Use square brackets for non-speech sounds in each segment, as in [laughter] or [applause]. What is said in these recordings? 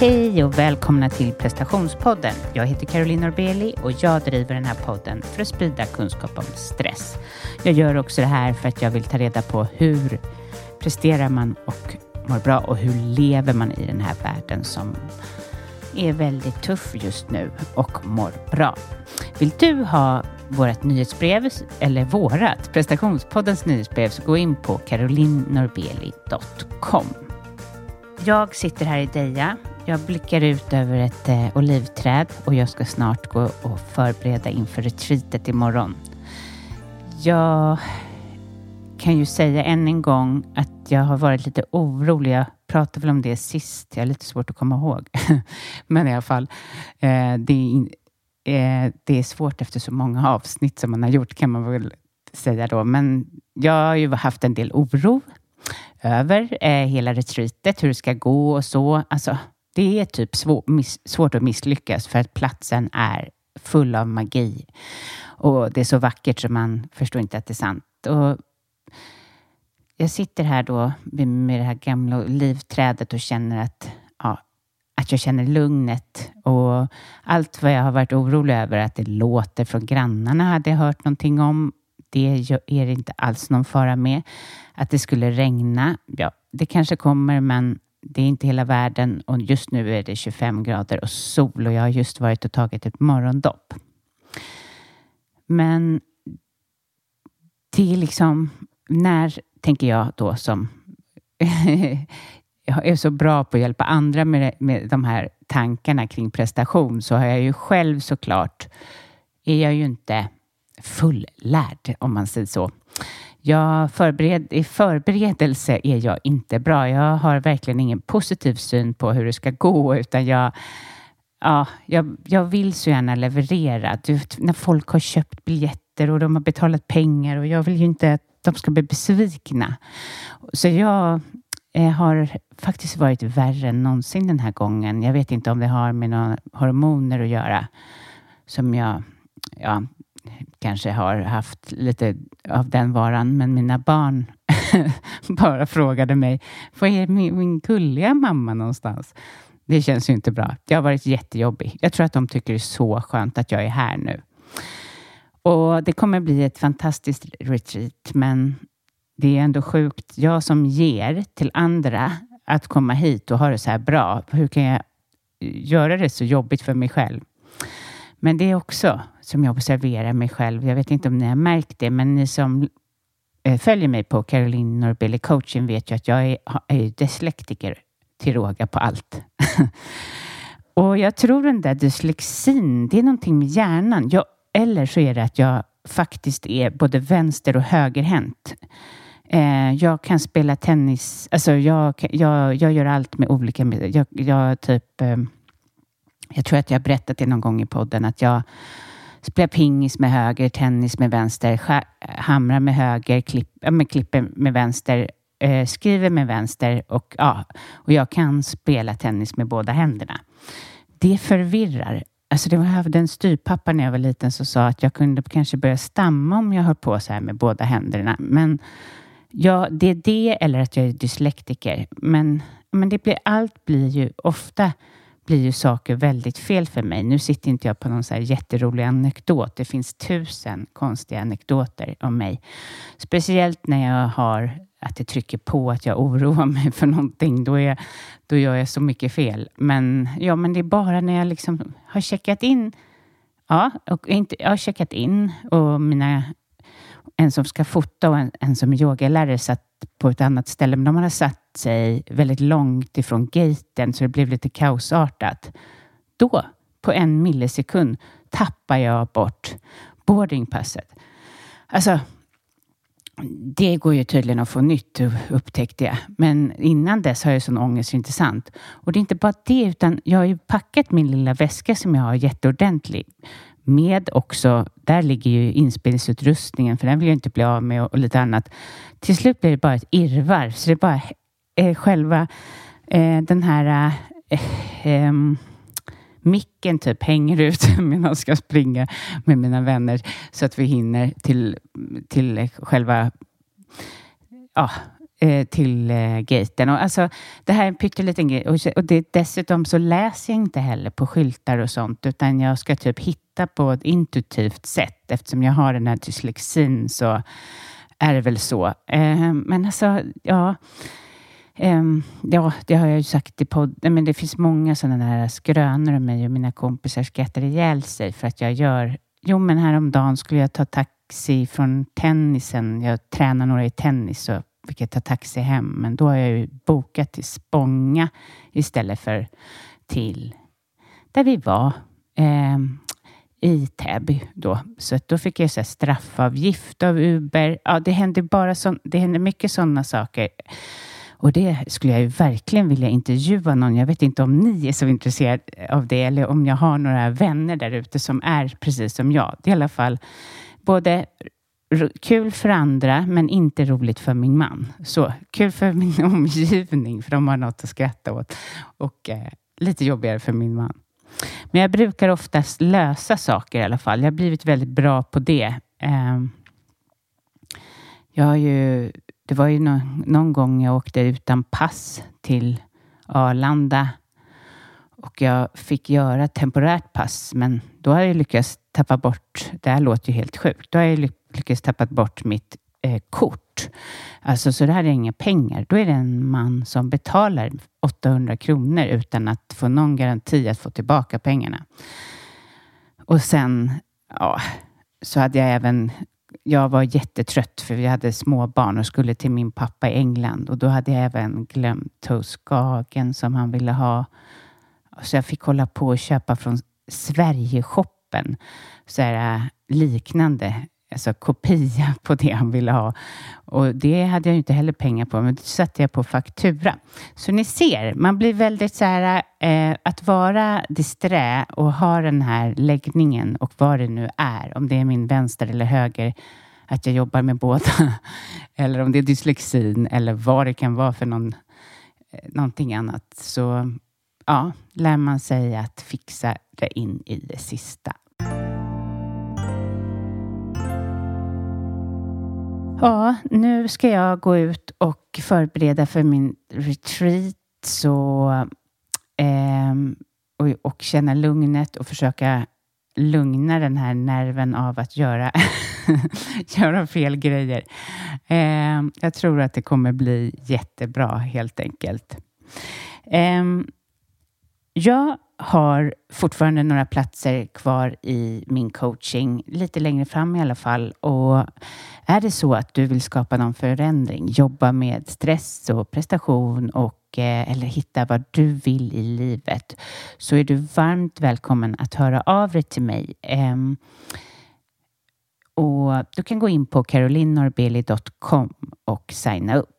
Hej och välkomna till prestationspodden. Jag heter Caroline Norbeli och jag driver den här podden för att sprida kunskap om stress. Jag gör också det här för att jag vill ta reda på hur presterar man och mår bra och hur lever man i den här världen som är väldigt tuff just nu och mår bra. Vill du ha vårt nyhetsbrev eller vårat prestationspoddens nyhetsbrev så gå in på carolinnorbeli.com. Jag sitter här i Deja. Jag blickar ut över ett eh, olivträd och jag ska snart gå och förbereda inför retreatet imorgon. Jag kan ju säga än en gång att jag har varit lite orolig. Jag pratade väl om det sist. Jag har lite svårt att komma ihåg. [laughs] Men i alla fall, eh, det, är, eh, det är svårt efter så många avsnitt som man har gjort kan man väl säga då. Men jag har ju haft en del oro över eh, hela retreatet, hur det ska gå och så. Alltså, det är typ svår, miss, svårt att misslyckas för att platsen är full av magi. Och det är så vackert så man förstår inte att det är sant. Och jag sitter här då med det här gamla livträdet och känner att, ja, att jag känner lugnet och allt vad jag har varit orolig över att det låter från grannarna hade jag hört någonting om. Det är det inte alls någon fara med. Att det skulle regna, ja, det kanske kommer, men det är inte hela världen och just nu är det 25 grader och sol och jag har just varit och tagit ett morgondopp. Men det är liksom, när tänker jag då som [laughs] jag är så bra på att hjälpa andra med, med de här tankarna kring prestation så har jag ju själv såklart, är jag ju inte fullärd om man säger så. Jag förbered, I förberedelse är jag inte bra. Jag har verkligen ingen positiv syn på hur det ska gå utan jag, ja, jag, jag vill så gärna leverera. Du, när folk har köpt biljetter och de har betalat pengar och jag vill ju inte att de ska bli besvikna. Så jag eh, har faktiskt varit värre än någonsin den här gången. Jag vet inte om det har med några hormoner att göra som jag ja, kanske har haft lite av den varan, men mina barn [laughs] bara frågade mig, var är min, min gulliga mamma någonstans? Det känns ju inte bra. Det har varit jättejobbigt. Jag tror att de tycker det är så skönt att jag är här nu. Och det kommer bli ett fantastiskt retreat, men det är ändå sjukt. Jag som ger till andra att komma hit och ha det så här bra. Hur kan jag göra det så jobbigt för mig själv? Men det är också som jag observerar mig själv. Jag vet inte om ni har märkt det, men ni som eh, följer mig på Caroline Norbeli coaching vet ju att jag är, är dyslektiker till råga på allt. [laughs] och jag tror den där dyslexin, det är någonting med hjärnan. Jag, eller så är det att jag faktiskt är både vänster och högerhänt. Eh, jag kan spela tennis, alltså jag, jag, jag gör allt med olika, jag, jag typ eh, jag tror att jag berättat det någon gång i podden att jag spelar pingis med höger, tennis med vänster, hamrar med höger, klipp, äh, med klipper med vänster, eh, skriver med vänster och, ja, och jag kan spela tennis med båda händerna. Det förvirrar. Alltså det var, en styrpappa när jag var liten som sa att jag kunde kanske börja stamma om jag höll på så här med båda händerna. Men ja, det är det eller att jag är dyslektiker. Men, men det blir, allt blir ju ofta blir ju saker väldigt fel för mig. Nu sitter inte jag på någon så här jätterolig anekdot. Det finns tusen konstiga anekdoter om mig. Speciellt när jag har att det trycker på att jag oroar [laughs] mig för någonting. Då, är, då gör jag så mycket fel. Men, ja, men det är bara när jag liksom har checkat in. Ja, och inte, jag har checkat in och mina en som ska fota och en, en som är yogalärare satt på ett annat ställe, men de hade satt sig väldigt långt ifrån gaten så det blev lite kaosartat. Då, på en millisekund, tappar jag bort boardingpasset. Alltså, det går ju tydligen att få nytt, upptäckte jag. Men innan dess har jag sån ångest, inte sant? Och det är inte bara det, utan jag har ju packat min lilla väska som jag har jätteordentlig med också, där ligger ju inspelningsutrustningen för den vill jag inte bli av med och, och lite annat. Till slut blir det bara ett irrvarv, så det är bara eh, själva eh, den här eh, ehm, micken typ hänger ut [laughs] medan jag ska springa med mina vänner så att vi hinner till, till själva ja, eh, till eh, gaten. Och alltså, det här är en pytteliten grej. Och, och det, dessutom så läser jag inte heller på skyltar och sånt, utan jag ska typ hitta på ett intuitivt sätt. Eftersom jag har den här dyslexin så är det väl så. Eh, men alltså, ja. Um, ja, det har jag ju sagt i podden, men det finns många sådana där skrönor om mig och mina kompisar skrattar ihjäl sig för att jag gör... Jo, men häromdagen skulle jag ta taxi från tennisen. Jag tränar några i tennis och fick jag ta taxi hem, men då har jag ju bokat till Spånga istället för till där vi var. eh, i Täby då. Så då fick jag så straffavgift av Uber. Ja, det händer bara så, det händer mycket sådana saker. Och det skulle jag ju verkligen vilja intervjua någon. Jag vet inte om ni är så intresserade av det eller om jag har några vänner där ute som är precis som jag. Det är i alla fall både kul för andra men inte roligt för min man. Så kul för min [laughs] omgivning för de har något att skratta åt och eh, lite jobbigare för min man. Men jag brukar oftast lösa saker i alla fall. Jag har blivit väldigt bra på det. Eh, jag har ju det var ju någon, någon gång jag åkte utan pass till Arlanda och jag fick göra temporärt pass, men då har jag lyckats tappa bort, det här låter ju helt sjukt, då har jag lyckats tappa bort mitt eh, kort. Alltså, så det här är inga pengar. Då är det en man som betalar 800 kronor utan att få någon garanti att få tillbaka pengarna. Och sen, ja, så hade jag även jag var jättetrött för vi hade små barn och skulle till min pappa i England och då hade jag även glömt toastkagen som han ville ha. Så jag fick hålla på och köpa från Sverigeshoppen, så här, eh, liknande alltså kopia på det han ville ha. Och det hade jag inte heller pengar på, men det satte jag på faktura. Så ni ser, man blir väldigt så här, eh, att vara disträ och ha den här läggningen och vad det nu är, om det är min vänster eller höger, att jag jobbar med båda, [laughs] eller om det är dyslexin eller vad det kan vara för någon, eh, någonting annat. Så ja, lär man sig att fixa det in i det sista. Ja, nu ska jag gå ut och förbereda för min retreat så, eh, och, och känna lugnet och försöka lugna den här nerven av att göra, [laughs] göra fel grejer. Eh, jag tror att det kommer bli jättebra helt enkelt. Eh, jag har fortfarande några platser kvar i min coaching, lite längre fram i alla fall. Och är det så att du vill skapa någon förändring, jobba med stress och prestation och eh, eller hitta vad du vill i livet så är du varmt välkommen att höra av dig till mig. Ehm, och du kan gå in på carolinnorbeli.com och signa upp.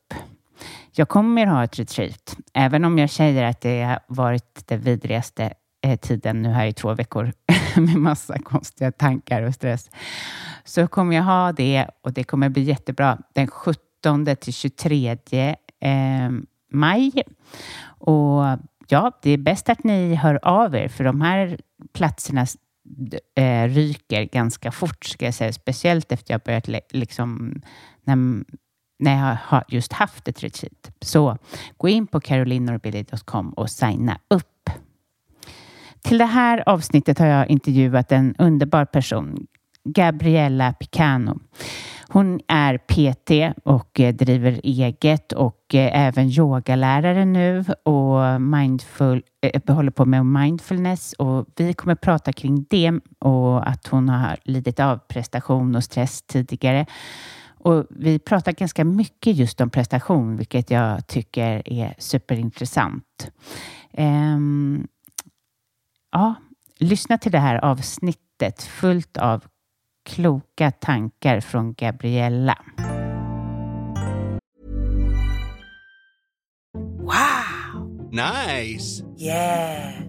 Jag kommer ha ett retreat, även om jag säger att det har varit den vidrigaste eh, tiden nu här i två veckor [laughs] med massa konstiga tankar och stress. Så kommer jag ha det och det kommer bli jättebra den 17 till 23 eh, maj. Och ja, det är bäst att ni hör av er för de här platserna eh, ryker ganska fort ska jag säga, speciellt efter jag börjat liksom när när jag har just haft ett retreat. Så gå in på carolinorbilly.com och signa upp. Till det här avsnittet har jag intervjuat en underbar person, Gabriella Picano. Hon är PT och eh, driver eget och eh, även yogalärare nu och mindful, eh, håller på med mindfulness och vi kommer prata kring det och att hon har lidit av prestation och stress tidigare och vi pratar ganska mycket just om prestation, vilket jag tycker är superintressant. Um, ja, lyssna till det här avsnittet fullt av kloka tankar från Gabriella. Wow! Nice! Yeah!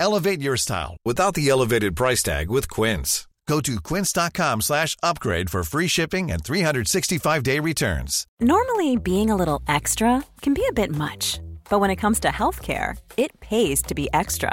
Elevate your style without the elevated price tag with Quince. Go to quince.com slash upgrade for free shipping and 365-day returns. Normally, being a little extra can be a bit much, but when it comes to healthcare, it pays to be extra.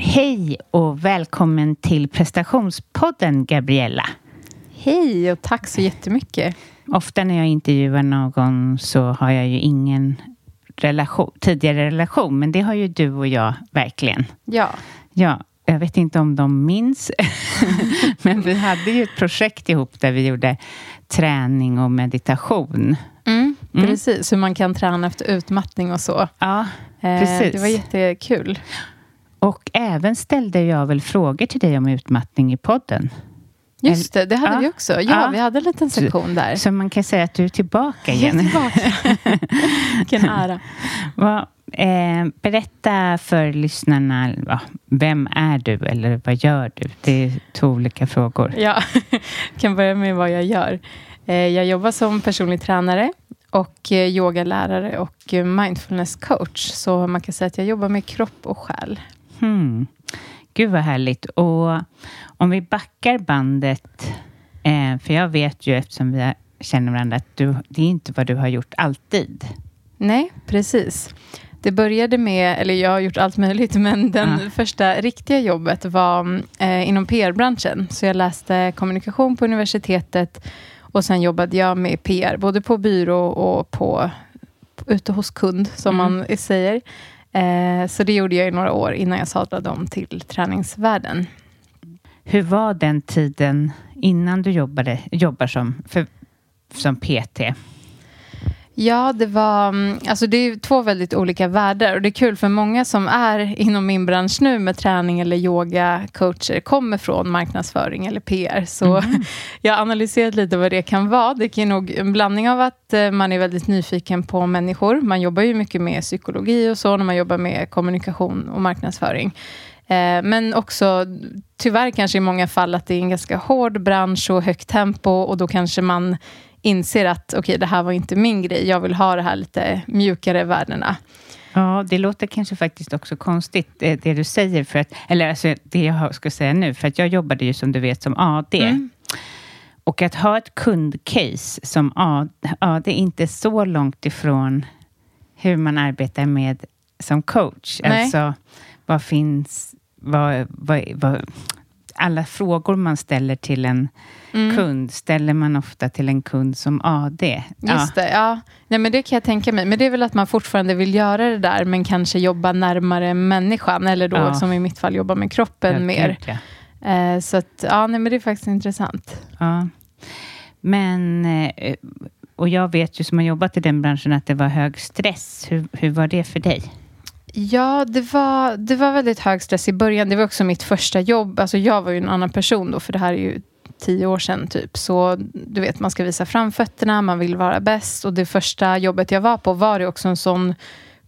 Hej och välkommen till prestationspodden Gabriella. Hej och tack så jättemycket. Ofta när jag intervjuar någon så har jag ju ingen relation, tidigare relation, men det har ju du och jag verkligen. Ja. Ja, jag vet inte om de minns, [laughs] men vi hade ju ett projekt ihop där vi gjorde träning och meditation. Mm, precis, hur man kan träna efter utmattning och så. Ja, precis. Eh, det var jättekul. Och även ställde jag väl frågor till dig om utmattning i podden. Just det, det hade Ja. vi också. Ja, Ja. vi hade en liten sektion där. Så man kan säga att du är tillbaka Jag är igen. tillbaka. [laughs] Vilken ära. Vad, eh, berätta för lyssnarna, va, vem är du eller vad gör du? Det är två olika frågor. Ja, jag [laughs] kan börja med vad jag gör. Eh, Jag jobbar som personlig tränare och eh, yogalärare och eh, mindfulness coach. Så man kan säga att jag jobbar med kropp och själ. Hmm. Gud vad härligt. Och om vi backar bandet, eh, för jag vet ju eftersom vi känner varandra att du, det är inte vad du har gjort alltid. Nej, precis. Det började med, eller jag har gjort allt möjligt, men den Ja. första riktiga jobbet var eh, inom PR-branschen. Så jag läste kommunikation på universitetet och sen jobbade jag med PR, både på byrå och på ute hos kund, som Mm. man säger. Eh, så det gjorde jag i några år innan jag sadlade om till träningsvärlden. Hur var den tiden innan du jobbade, jobbar som, för, som PT? Ja, det var... mm, Alltså det är två väldigt olika världar och det är kul för många som är inom min bransch nu med träning eller yoga, coacher, kommer från marknadsföring eller PR. Så [laughs] jag har analyserat lite vad det kan vara. Det kan nog en blandning av att eh, man är väldigt nyfiken på människor. Man jobbar ju mycket med psykologi och så när man jobbar med kommunikation och marknadsföring. Eh, Men också tyvärr kanske i många fall att det är en ganska hård bransch och högt tempo och då kanske man inser att okej, det här var inte min grej. Jag vill ha det här lite mjukare värdena. Ja, det låter kanske faktiskt också konstigt det, det du säger, för att, eller alltså det jag ska säga nu, för att jag jobbade ju som du vet som AD. Mm. Och att ha ett kundcase som AD, AD är inte så långt ifrån hur man arbetar med som coach. Nej. Alltså, vad finns, vad, vad, vad, alla frågor man ställer till en Mm. kund ställer man ofta till en kund som AD. Just det, ja. Nej, men det kan jag tänka mig. Men det är väl att man fortfarande vill göra det där, men kanske jobba närmare människan, eller då Ja. som i mitt fall jobba med kroppen Ja, mer. ja. Eh, så att, ja, nej, men det är faktiskt intressant. Ja. Men, eh, och jag vet ju som har jobbat i den branschen att det var hög stress. Hur, hur var det för dig? Ja, det var, det var väldigt hög stress i början. Det var också mitt första jobb. Alltså jag var ju en annan person då, för det här är ju tio år sedan typ. Så du vet, man ska visa framfötterna, man vill vara bäst. Och det första jobbet jag var på var det också en sån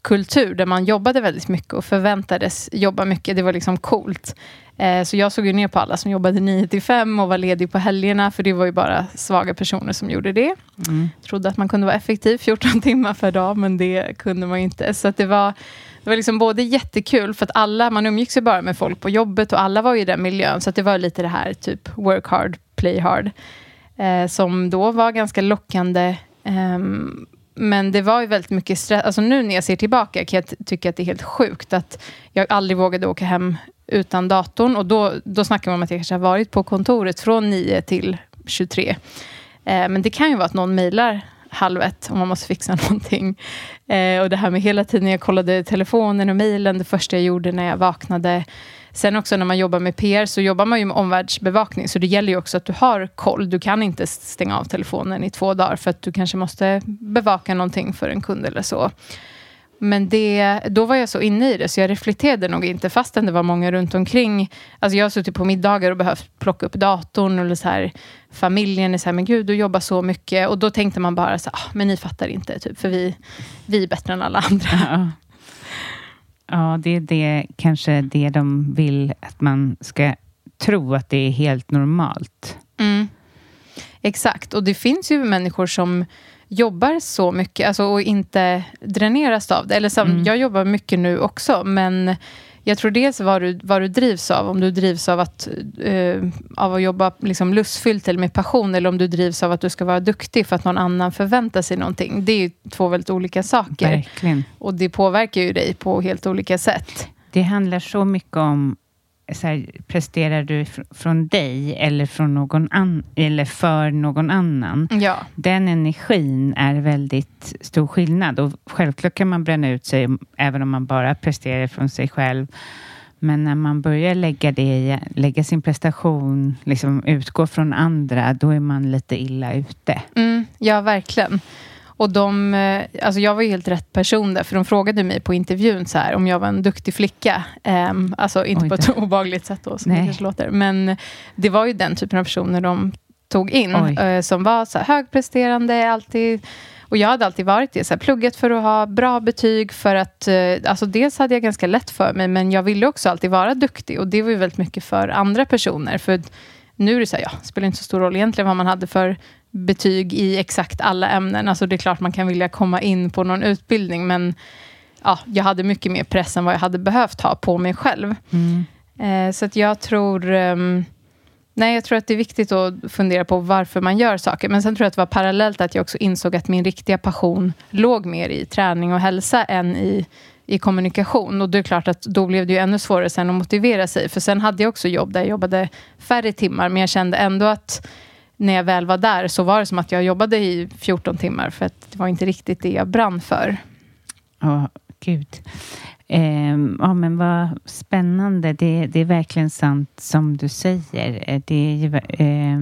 kultur där man jobbade väldigt mycket och förväntades jobba mycket. Det var liksom coolt. Eh, så jag såg ju ner på alla som jobbade 9 till 5 och var ledig på helgerna, för det var ju bara svaga personer som gjorde det. Mm. Trodde att man kunde vara effektiv 14 [laughs] timmar per dag, men det kunde man ju inte. Så det var, det var liksom både jättekul, för att alla, man umgicks ju bara med folk på jobbet och alla var ju i den miljön, så det var lite det här typ work hard, play hard, eh, som då var ganska lockande. Um, men det var ju väldigt mycket stress. Alltså nu när jag ser tillbaka kan jag tycka att det är helt sjukt att jag aldrig vågade åka hem utan datorn. Och då, då snackar man om att jag kanske har varit på kontoret från 9 till 23. Eh, men det kan ju vara att någon mejlar halv ett om man måste fixa [laughs] någonting. Eh, och det här med hela tiden jag kollade telefonen och mejlen, det första jag gjorde när jag vaknade. Sen också när man jobbar med PR så jobbar man ju med omvärldsbevakning. Så det gäller ju också att du har koll. Du kan inte stänga av telefonen i två dagar för att du kanske måste bevaka någonting för en kund eller så. Men det, då var jag så inne i det, så jag reflekterade nog inte, fastän det var många runt omkring. Alltså jag har suttit på middagar och behövt plocka upp datorn, eller så här, familjen är så här, men gud, du jobbar så mycket. Och då tänkte man bara, så här, ah, men ni fattar inte, typ, för vi, vi är bättre än alla andra. Ja ja, det är det, kanske det de vill att man ska tro, att det är helt normalt. Mm. Exakt, och det finns ju människor som jobbar så mycket alltså, och inte dräneras av det. Eller som, mm. Jag jobbar mycket nu också, men jag tror dels vad du, vad du drivs av. Om du drivs av att, uh, av att jobba liksom lustfyllt eller med passion, eller om du drivs av att du ska vara duktig för att någon annan förväntar sig någonting. Det är ju två väldigt olika saker. Verkligen. Och det påverkar ju dig på helt olika sätt. Det handlar så mycket om så här, presterar du fr från dig eller, från någon an eller för någon annan? Ja. Den energin är väldigt stor skillnad och självklart kan man bränna ut sig även om man bara presterar från sig själv. Men när man börjar lägga, det, lägga sin prestation, liksom utgå från andra, då är man lite illa ute. Mm, ja, verkligen. Och de, eh, alltså jag var ju helt rätt person där, för de frågade mig på intervjun så här, om jag var en duktig flicka. Um, alltså inte på ett obagligt sätt då, som Nej. det kanske låter. Men det var ju den typen av personer de tog in, uh, som var så här, högpresterande, alltid och jag hade alltid varit det, så här, pluggat för att ha bra betyg, för att, uh, alltså dels hade jag ganska lätt för mig, men jag ville också alltid vara duktig, och det var ju väldigt mycket för andra personer, för nu är det så här, ja, spelar inte så stor roll egentligen vad man hade för betyg i exakt alla ämnen. Alltså det är klart man kan vilja komma in på någon utbildning, men ja, jag hade mycket mer press än vad jag hade behövt ha på mig själv. Mm. Eh, så att jag tror... Um, nej, jag tror att det är viktigt att fundera på varför man gör saker. Men sen tror jag att det var parallellt att jag också insåg att min riktiga passion låg mer i träning och hälsa än i, i kommunikation. Och det är klart att då blev det ju ännu svårare sen att motivera sig. För sen hade jag också jobb där jag jobbade färre timmar, men jag kände ändå att när jag väl var där så var det som att jag jobbade i 14 timmar för att det var inte riktigt det jag brann för. Ja, oh, gud. Eh, ja, men vad spännande. Det, det, är verkligen sant som du säger. Eh, det är ju, eh,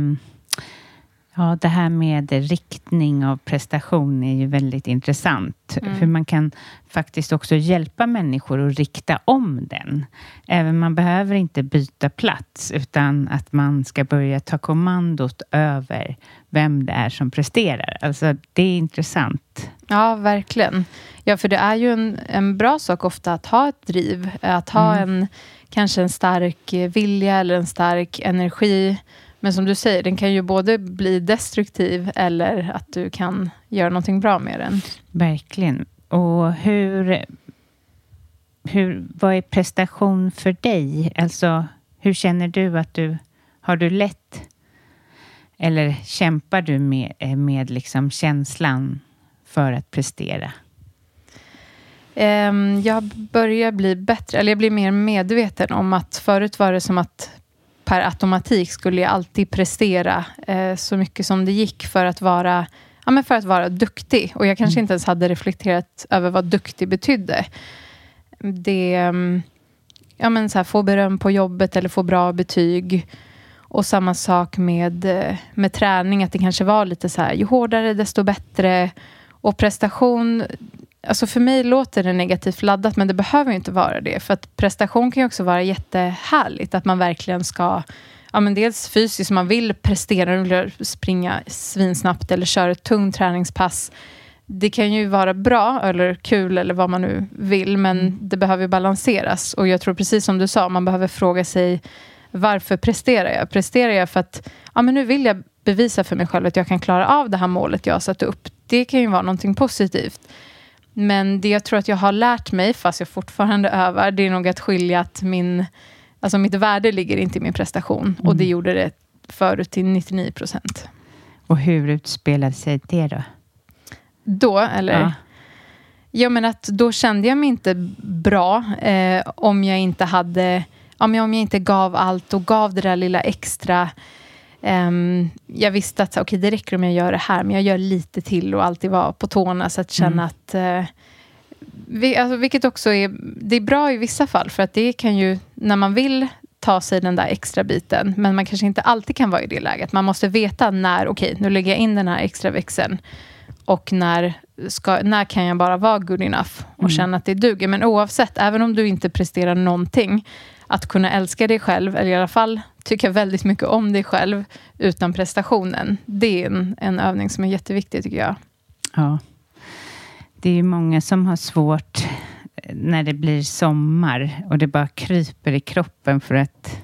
Ja, det här med riktning av prestation är ju väldigt intressant. Mm. För man kan faktiskt också hjälpa människor att rikta om den. Även man behöver inte byta plats, utan att man ska börja ta kommandot över vem det är som presterar. Alltså, det är intressant. Ja, verkligen. Ja, för det är ju en, en bra sak ofta att ha ett driv. Att ha mm. en, kanske en stark vilja eller en stark energi men som du säger, den kan ju både bli destruktiv eller att du kan göra någonting bra med den. Verkligen. Och hur, hur, vad är prestation för dig? Alltså, hur känner du att du... Har du lätt... Eller kämpar du med, med liksom känslan för att prestera? Um, jag börjar bli bättre, eller jag blir mer medveten om att förut var det som att per automatik skulle jag alltid prestera eh, så mycket som det gick för att vara ja, men för att vara duktig. Och jag kanske mm. inte ens hade reflekterat över vad duktig betydde. Det... Mm, ja, men så här, få beröm på jobbet eller få bra betyg. Och samma sak med, eh, med träning, att det kanske var lite så här, ju hårdare desto bättre. Och prestation, Alltså för mig låter det negativt laddat, men det behöver inte vara det. För att prestation kan ju också vara jättehärligt. Att man verkligen ska, ja men dels fysiskt, man vill prestera, man vill springa svinsnabbt eller köra ett tungt träningspass. det kan ju vara bra eller kul eller vad man nu vill, men mm. det behöver balanseras. Och jag tror precis som du sa, man behöver fråga sig varför presterar jag? Presterar jag för att ja, men nu vill jag bevisa för mig själv att jag kan klara av det här målet jag har satt upp. Det kan ju vara någonting positivt. Men det jag tror att jag har lärt mig, fast jag fortfarande övar, det är nog att skilja att min, alltså mitt värde ligger inte i min prestation. Mm. Och det gjorde det förut till 99 procent. Och hur utspelade sig det då? Då, eller? Ja. ja men att då kände jag mig inte bra eh, om jag inte hade om jag inte gav allt och gav det där lilla extra Um, jag visste att okay, det räcker om jag gör det här, men jag gör lite till och alltid vara på tårna så att känna mm. att uh, vi, alltså, vilket också är, det är bra i vissa fall, för att det kan ju, när man vill ta sig den där extra biten, men man kanske inte alltid kan vara i det läget. Man måste veta när, okej, okay, nu lägger jag in den här extra växeln och när, ska, när kan jag bara vara good enough och mm. känna att det duger. Men oavsett, även om du inte presterar någonting, att kunna älska dig själv, eller i alla fall tycka väldigt mycket om dig själv utan prestationen. Det är en, en övning som är jätteviktig tycker jag. Ja. Det är många som har svårt när det blir sommar och det bara kryper i kroppen för att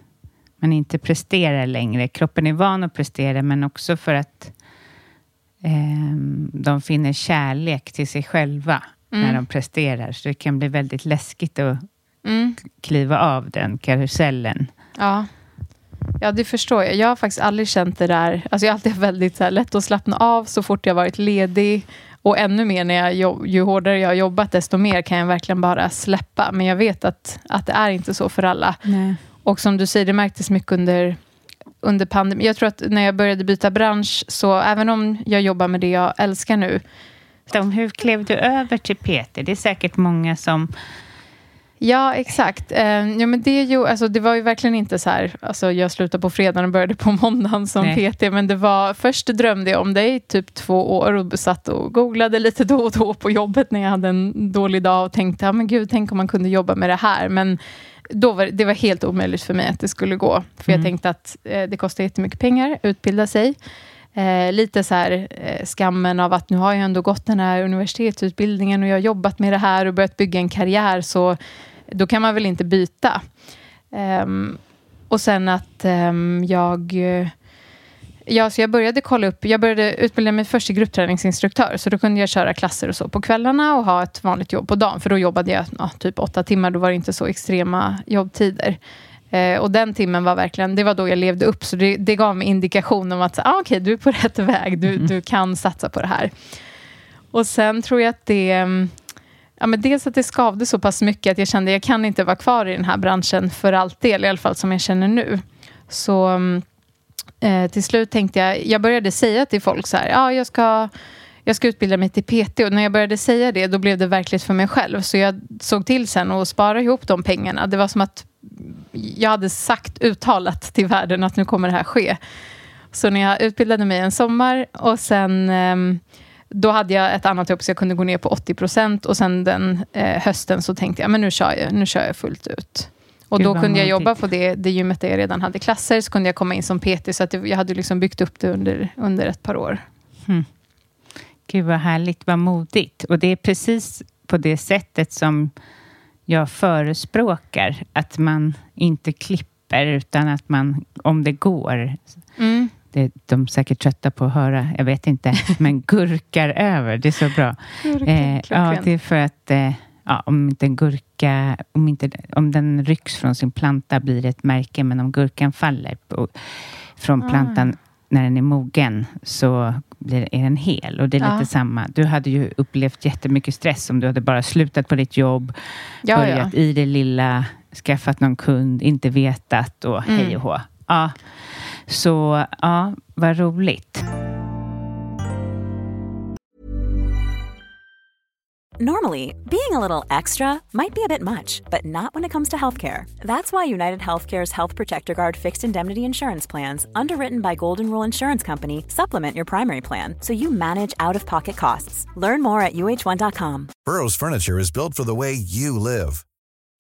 man inte presterar längre. Kroppen är van att prestera, men också för att eh, de finner kärlek till sig själva mm. när de presterar. Så det kan bli väldigt läskigt att mm. kliva av den karusellen. Ja. Ja, det förstår jag. Jag har faktiskt aldrig känt det där. Alltså jag har alltid väldigt så här, lätt att slappna av så fort jag varit ledig. Och ännu mer när jag, ju hårdare jag har jobbat, desto mer kan jag verkligen bara släppa. Men jag vet att, att det är inte så för alla. Nej. Och som du säger, det märktes mycket under, under pandemin. Jag tror att när jag började byta bransch, så även om jag jobbar med det jag älskar nu. Hur klev du över till PT? Det är säkert många som Ja, exakt. Eh, ja, men det, ju, alltså, det var ju verkligen inte så här, alltså, jag slutade på fredagen och började på [laughs] måndagen som Nej. PT, men det var, först drömde jag om dig typ två år och satt och googlade lite då och då på jobbet när jag hade en dålig dag och tänkte, ja men gud, tänk om man kunde jobba med det här. Men då var, det var helt omöjligt för mig att det skulle gå, för mm. jag tänkte att eh, det kostar jättemycket pengar att utbilda sig. Eh, lite så här, eh, skammen av att nu har jag ändå gått den här universitetsutbildningen och jag har jobbat med det här och börjat bygga en karriär, så då kan man väl inte byta. Um, och sen att um, jag... Ja, så jag började kolla upp, jag började utbilda mig först till gruppträningsinstruktör, så då kunde jag köra klasser och så på kvällarna och ha ett vanligt jobb på dagen, för då jobbade jag ja, typ åtta timmar, då var det inte så extrema jobbtider. Eh, och den timmen var verkligen, det var då jag levde upp, så det, det gav mig indikation om att ah, okay, du är på rätt [laughs] väg, du, mm. du kan satsa på det här. Och sen tror jag att det, ja, men dels att det skavde så pass mycket att jag kände att jag kan inte vara kvar i den här branschen för alltid, i alla fall som jag känner nu. Så mm, eh, till slut tänkte jag, jag började säga till folk så här, ja, jag ska jag ska utbilda mig till PT och när jag började säga det då blev det verkligt för mig själv. Så jag såg till sen att spara ihop de pengarna. Det var som att jag hade sagt uttalat till världen att nu kommer det här ske. Så när jag utbildade mig en sommar och sen eh, då hade jag ett annat jobb så jag kunde gå ner på 80 procent och sen den eh, hösten så tänkte jag men nu kör jag, nu kör jag fullt ut. Och Gud, då kunde jag jobba på det, det gymmet där jag redan hade klasser, så kunde jag komma in som PT, så att jag hade liksom byggt upp det under, under ett par år. Mm. Gud vad härligt, vad modigt. Och det är precis på det sättet som jag förespråkar, att man inte klipper, utan att man, om det går, mm det är de säkert trötta på att höra, jag vet inte, men [laughs] gurkar över, det är så bra. eh, ja, det är för att eh, ja, om inte en gurka, om, inte, om den rycks från sin planta blir det ett märke, men om gurkan faller på, från ah. plantan när den är mogen så blir, är den hel. Och det är ja. lite samma. Du hade ju upplevt jättemycket stress om du hade bara slutat på ditt jobb, ja, börjat ja. i det lilla, skaffat någon kund, inte vetat och mm. hej och hå. Ja. Så ja, vad roligt. Normally, being a little extra might be a bit much, but not when it comes to healthcare. That's why United Healthcare's Health Protector Guard fixed indemnity insurance plans, underwritten by Golden Rule Insurance Company, supplement your primary plan so you manage out of pocket costs. Learn more at uh1.com. Burrow's Furniture is built for the way you live.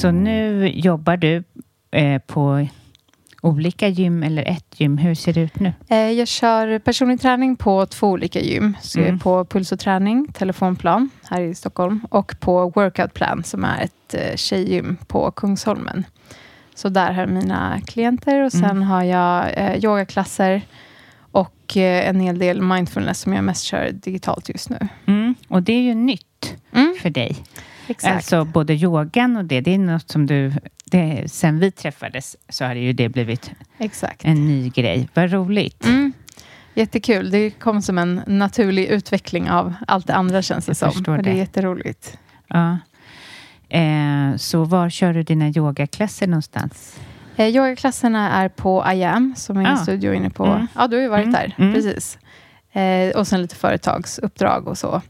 Så nu jobbar du eh, på olika gym eller ett gym. Hur ser det ut nu? Eh, jag kör personlig träning på två olika gym. Så jag är Mm. på Puls och träning, telefonplan här i Stockholm och på Workout Plan som är ett eh, tjejgym på Kungsholmen. Så där har jag mina klienter och sen Mm. har jag eh, yogaklasser och eh, en hel del mindfulness som jag mest kör digitalt just nu. Mm. Och det är ju nytt Mm. för dig. Exakt. Alltså både yogan och det, det är något som du... Det, sen vi träffades så har det ju det blivit Exakt. en ny grej. Vad roligt. Mm. Jättekul. Det kom som en naturlig utveckling av allt det andra känns det som. Men det är det. jätteroligt. Ja. Eh, så var kör du dina yogaklasser någonstans? Eh, yogaklasserna är på IAM, som är en Ah. studio inne på... Mm. Ja, du har ju varit Mm. där. Mm. Precis. Eh, och sen lite företagsuppdrag och så.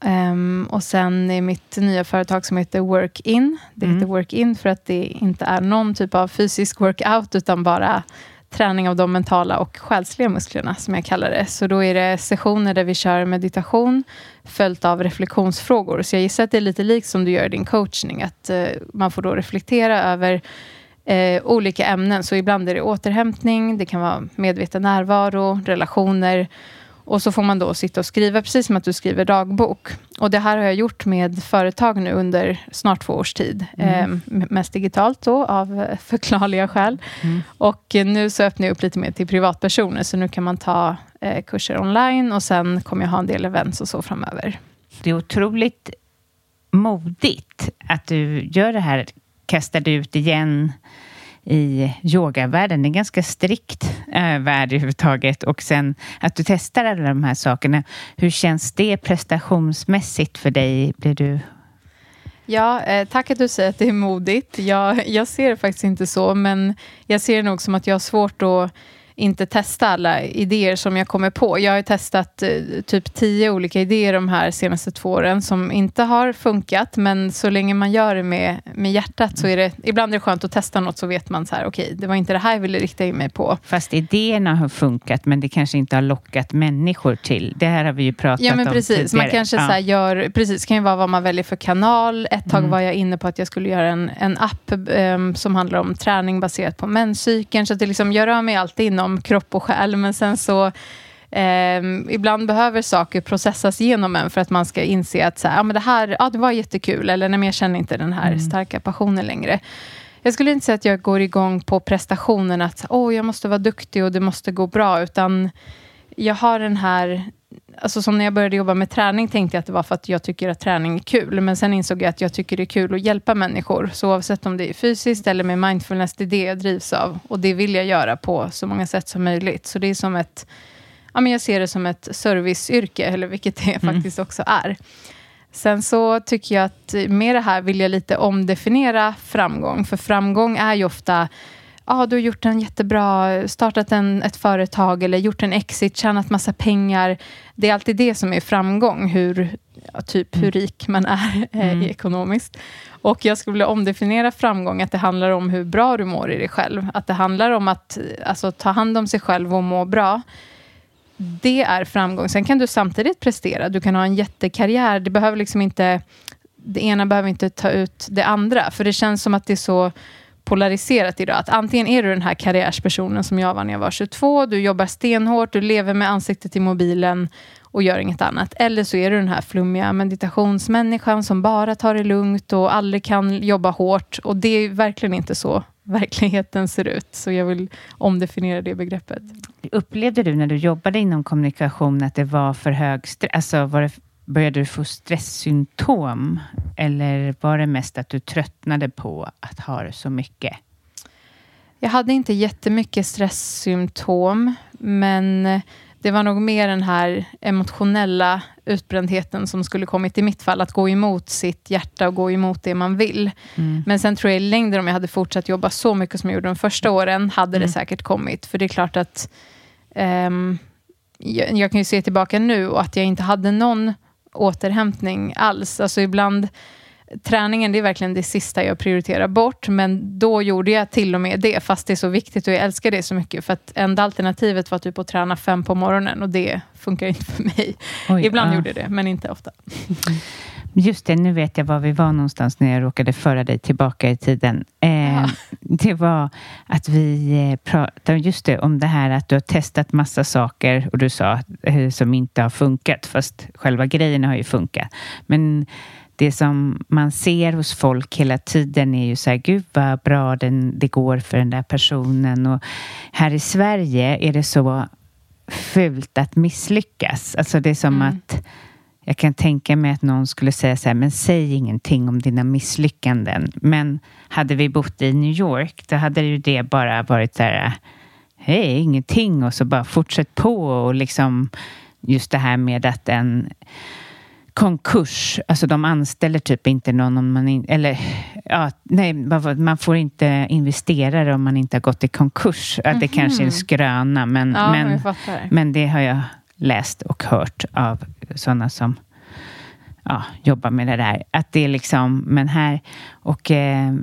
Mm. Ehm, och sen är mitt nya företag som heter Work In. Det Mm. heter Work In för att det inte är någon typ av fysisk workout, utan bara träning av de mentala och själsliga musklerna, som jag kallar det. Så då är det sessioner där vi kör meditation, följt av reflektionsfrågor. Så jag gissar att det är lite likt som du gör i din coachning, att eh, man får då reflektera över eh, olika ämnen. Så ibland är det återhämtning, det kan vara medveten närvaro, relationer. Och så får man då sitta och skriva, precis som att du skriver dagbok. Och det här har jag gjort med företag nu under snart två års tid. Eh, m- mest digitalt då, av eh, [laughs] förklarliga skäl. Mm. Och eh, nu så öppnar jag upp lite mer till privatpersoner, så nu kan man ta eh, kurser online och sen kommer jag ha en del events och så framöver. Det är otroligt modigt att du gör det här, kastar dig ut igen i yogavärlden. Det är en ganska strikt äh, värld överhuvudtaget. Och sen att du testar alla de här sakerna. Hur känns det prestationsmässigt för dig? Blir du... Ja, eh, tack att du säger att det är modigt. Jag, jag ser det faktiskt inte så, men jag ser det nog som att jag har svårt att inte testa alla idéer som jag kommer på. Jag har testat eh, typ tio olika idéer de här senaste två åren som inte har funkat, men så länge man gör det med, med hjärtat så är det, ibland är det skönt att testa något så vet man så här, okej, det var inte det här jag ville rikta in mig på. Fast idéerna har funkat, men det kanske inte har lockat människor till. Det här har vi ju pratat Ja, men om precis. Man tidigare. kanske Ja. så gör, precis, kan ju vara vad man väljer för kanal. Ett tag Mm. var jag inne på att jag skulle göra en, en app ehm, som handlar om träning baserat på menscykeln. Så att det liksom, jag rör mig alltid inom kropp och själ, men sen så ehm, ibland behöver saker processas genom en för att man ska inse att så här, ja, men det här ja, det var jättekul, eller nej, men jag känner inte den här Mm. starka passionen längre. Jag skulle inte säga att jag går igång på prestationen, att oh, jag måste vara duktig och det måste gå bra, utan jag har den här... Alltså som när jag började jobba med träning tänkte jag att det var för att jag tycker att träning är kul. Men sen insåg jag att jag tycker det är kul att hjälpa människor. Så oavsett om det är fysiskt eller med mindfulness, det är det jag drivs av. Och det vill jag göra på så många sätt som möjligt. Så det är som ett... Ja, men jag ser det som ett serviceyrke, eller vilket det Mm. faktiskt också är. Sen så tycker jag att med det här vill jag lite omdefiniera framgång. För framgång är ju ofta ja, du har gjort en jättebra, startat en, ett företag eller gjort en exit, tjänat massa pengar. Det är alltid det som är framgång, hur, ja, typ hur rik man är eh, Mm. ekonomiskt. Och jag skulle vilja omdefiniera framgång, att det handlar om hur bra du mår i dig själv. Att det handlar om att alltså, ta hand om sig själv och må bra. Det är framgång. Sen kan du samtidigt prestera. Du kan ha en jättekarriär. Det behöver liksom inte... Det ena behöver inte ta ut det andra. För det känns som att det är så polariserat idag. Att antingen är du den här karriärspersonen som jag var när jag var 22. Du jobbar stenhårt, du lever med ansiktet i mobilen och gör inget annat. Eller så är du den här flummiga meditationsmänniskan som bara tar det lugnt och aldrig kan jobba hårt. Och det är verkligen inte så verkligheten ser ut. Så jag vill omdefiniera det begreppet. Upplevde du när du jobbade inom kommunikation att det var för hög stress? Alltså var det, började du få stresssymptom? Eller var det mest att du tröttnade på att ha det så mycket? Jag hade inte jättemycket stresssymptom, men det var nog mer den här emotionella utbrändheten som skulle kommit i mitt fall, att gå emot sitt hjärta och gå emot det man vill. Mm. Men sen tror jag i längden, om jag hade fortsatt jobba så mycket som jag gjorde de första åren, hade mm. det säkert kommit. För det är klart att um, jag, jag, kan ju se tillbaka nu och att jag inte hade någon återhämtning alls. Alltså ibland träningen det är verkligen det sista jag prioriterar bort. Men då gjorde jag till och med det, fast det är så viktigt och jag älskar det så mycket. För att enda alternativet var typ att träna fem på morgonen och det funkar inte för mig. Oj, Ibland ja. gjorde det, men inte ofta. [laughs] Just det, nu vet jag var vi var någonstans när jag råkade föra dig tillbaka i tiden. Eh, [laughs] det var att vi eh, pratade just det, om det här att du har testat massa saker och du sa eh, som inte har funkat, fast själva grejerna har ju funkat. Men det som man ser hos folk hela tiden är ju så här, gud vad bra den, det går för den där personen. Och här i Sverige är det så fult att misslyckas. Alltså det är som mm. att jag kan tänka mig att någon skulle säga så här, men säg ingenting om dina misslyckanden. Men hade vi bott i New York, då hade ju det bara varit så här, hej, ingenting och så bara fortsätt på och liksom just det här med att en konkurs, alltså de anställer typ inte någon om man in, eller ja, nej, man får inte investera om man inte har gått i konkurs. Mm -hmm. Det kanske är en mhm. skröna, men, ja, men, men det har jag läst och hört av sådana som ja, jobbar med det där. Att det är liksom, men här och eh,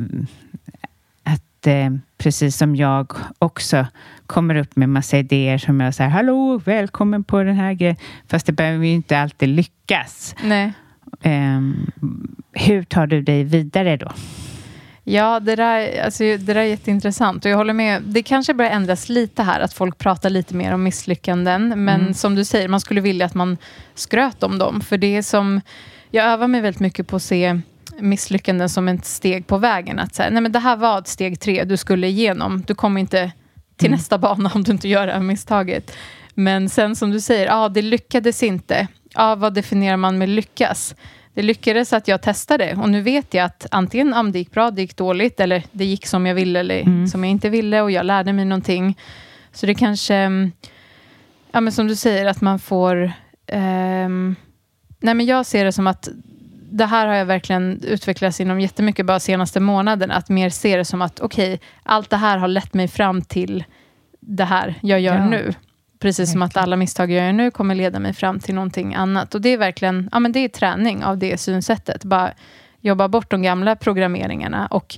att eh, precis som jag också kommer upp med massa idéer som jag säger hallå, välkommen på den här grejen. Fast det behöver ju inte alltid lyckas. Nej. Eh, hur tar du dig vidare då? Ja, det där, alltså, det där är jätteintressant och jag håller med. Det kanske börjar ändras lite här, att folk pratar lite mer om misslyckanden. Men mm. som du säger, man skulle vilja att man skröt om dem. För det är som, jag övar mig väldigt mycket på att se misslyckanden som ett steg på vägen. Att säga, nej men det här var ett steg tre du skulle igenom. Du kommer inte till mm. nästa bana om du inte gör det här misstaget. Men sen som du säger, ja ah, det lyckades inte. Ja, ah, vad definierar man med lyckas? Det lyckades att jag testade och nu vet jag att antingen om det gick bra, det gick dåligt eller det gick som jag ville eller mm. som jag inte ville och jag lärde mig någonting. Så det kanske, mm, ja men som du säger, att man får... Um, nej men jag ser det som att det här har jag verkligen utvecklats inom jättemycket bara senaste månaden. Att mer se det som att okej, okay, allt det här har lett mig fram till det här jag gör ja. nu. Precis verkligen. som att alla misstag jag gör nu kommer leda mig fram till någonting annat. Och det är verkligen ja, men det är träning av det synsättet. Bara jobba bort de gamla programmeringarna. Och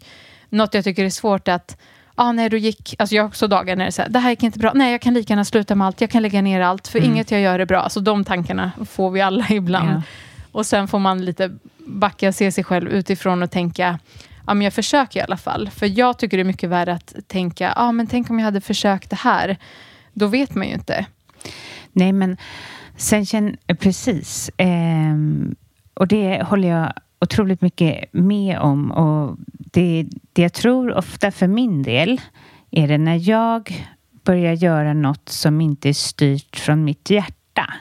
något jag tycker är svårt är att ah, nej, då gick, alltså jag har också dagar när det är så här, det här gick inte bra, nej jag kan lika gärna sluta med allt, jag kan lägga ner allt, för mm. inget jag gör är bra. Alltså de tankarna får vi alla [laughs] ibland. Ja. Och sen får man lite backa, se sig själv utifrån och tänka, ja men jag försöker i alla fall. För jag tycker det är mycket värre att tänka, ja men tänk om jag hade försökt det här. Då vet man ju inte. Nej men sen känner, eh, precis. Eh, och det håller jag otroligt mycket med om. Och det, det jag tror ofta för min del är det när jag börjar göra något som inte är styrt från mitt hjärta